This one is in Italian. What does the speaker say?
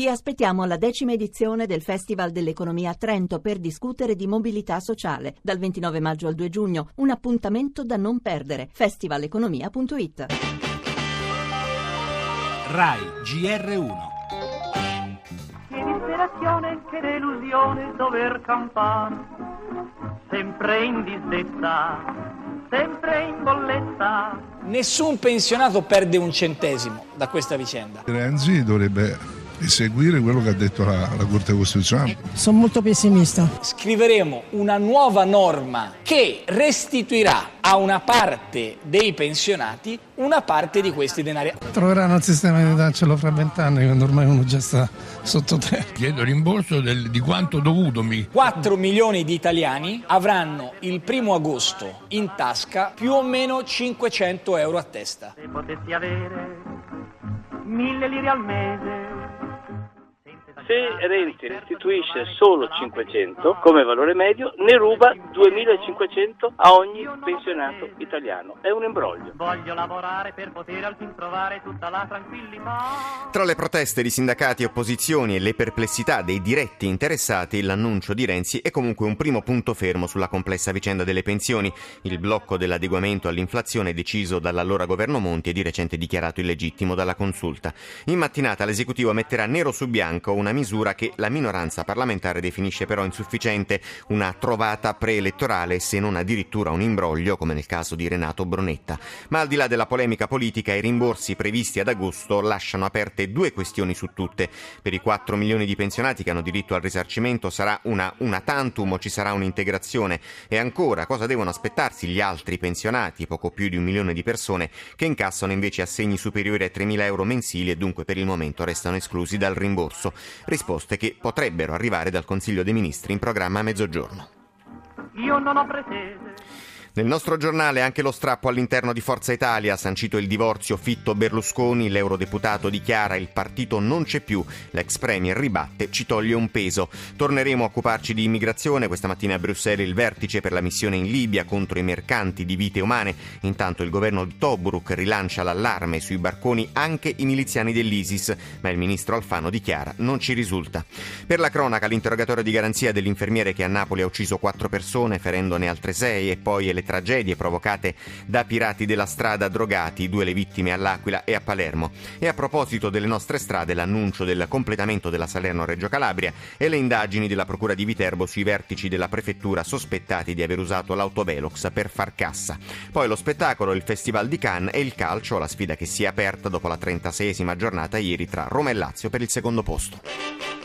Vi aspettiamo alla decima edizione del Festival dell'Economia a Trento per discutere di mobilità sociale dal 29 maggio al 2 giugno. Un appuntamento da non perdere. festivaleconomia.it RAI GR1 Che disperazione, che delusione dover campare Sempre in disdetta, sempre in bolletta Nessun pensionato perde un centesimo da questa vicenda. Renzi dovrebbe eseguire quello che ha detto la, la Corte Costituzionale. Sono molto pessimista. Scriveremo una nuova norma che restituirà a una parte dei pensionati una parte di questi denari. Troveranno il sistema di darcelo fra vent'anni quando ormai uno già sta sotto terra. Chiedo rimborso del, di quanto dovutomi. 4 milioni di italiani avranno il primo agosto in tasca più o meno 500 euro a testa. Se potessi avere mille lire al mese Se Renzi restituisce solo 500 come valore medio, ne ruba 2500 a ogni pensionato italiano. È un imbroglio. Voglio lavorare per poter al fin trovare tutta la tranquillità Tra le proteste di sindacati, opposizioni e le perplessità dei diretti interessati, l'annuncio di Renzi è comunque un primo punto fermo sulla complessa vicenda delle pensioni. Il blocco dell'adeguamento all'inflazione deciso dall'allora governo Monti e di recente dichiarato illegittimo dalla consulta. In mattinata l'esecutivo metterà nero su bianco una misura che la minoranza parlamentare definisce però insufficiente, una trovata preelettorale se non addirittura un imbroglio come nel caso di Renato Bronetta. Ma al di là della polemica politica, i rimborsi previsti ad agosto lasciano aperte due questioni su tutte. Per i 4 milioni di pensionati che hanno diritto al risarcimento sarà una una tantum o ci sarà un'integrazione? E ancora, cosa devono aspettarsi gli altri pensionati, poco più di un milione di persone, che incassano invece assegni superiori a 3.000 euro mensili e dunque per il momento restano esclusi dal rimborso? Risposte che potrebbero arrivare dal Consiglio dei Ministri in programma a mezzogiorno. Io non ho pretese Nel nostro giornale anche lo strappo all'interno di Forza Italia, sancito il divorzio Fitto-Berlusconi, l'eurodeputato dichiara il partito non c'è più, l'ex premier ribatte ci toglie un peso. Torneremo a occuparci di immigrazione, questa mattina a Bruxelles il vertice per la missione in Libia contro i mercanti di vite umane, intanto il governo di Tobruk rilancia l'allarme sui barconi anche i miliziani dell'ISIS, ma il ministro Alfano dichiara non ci risulta. Per la cronaca l'interrogatorio di garanzia dell'infermiere che a Napoli ha ucciso quattro persone, ferendone altre sei e poi le tragedie provocate da pirati della strada drogati, due le vittime all'Aquila e a Palermo. E a proposito delle nostre strade, l'annuncio del completamento della Salerno-Reggio Calabria e le indagini della Procura di Viterbo sui vertici della prefettura sospettati di aver usato l'autovelox per far cassa. Poi lo spettacolo, il Festival di Cannes e il calcio, la sfida che si è aperta dopo la 36esima giornata ieri tra Roma e Lazio per il secondo posto.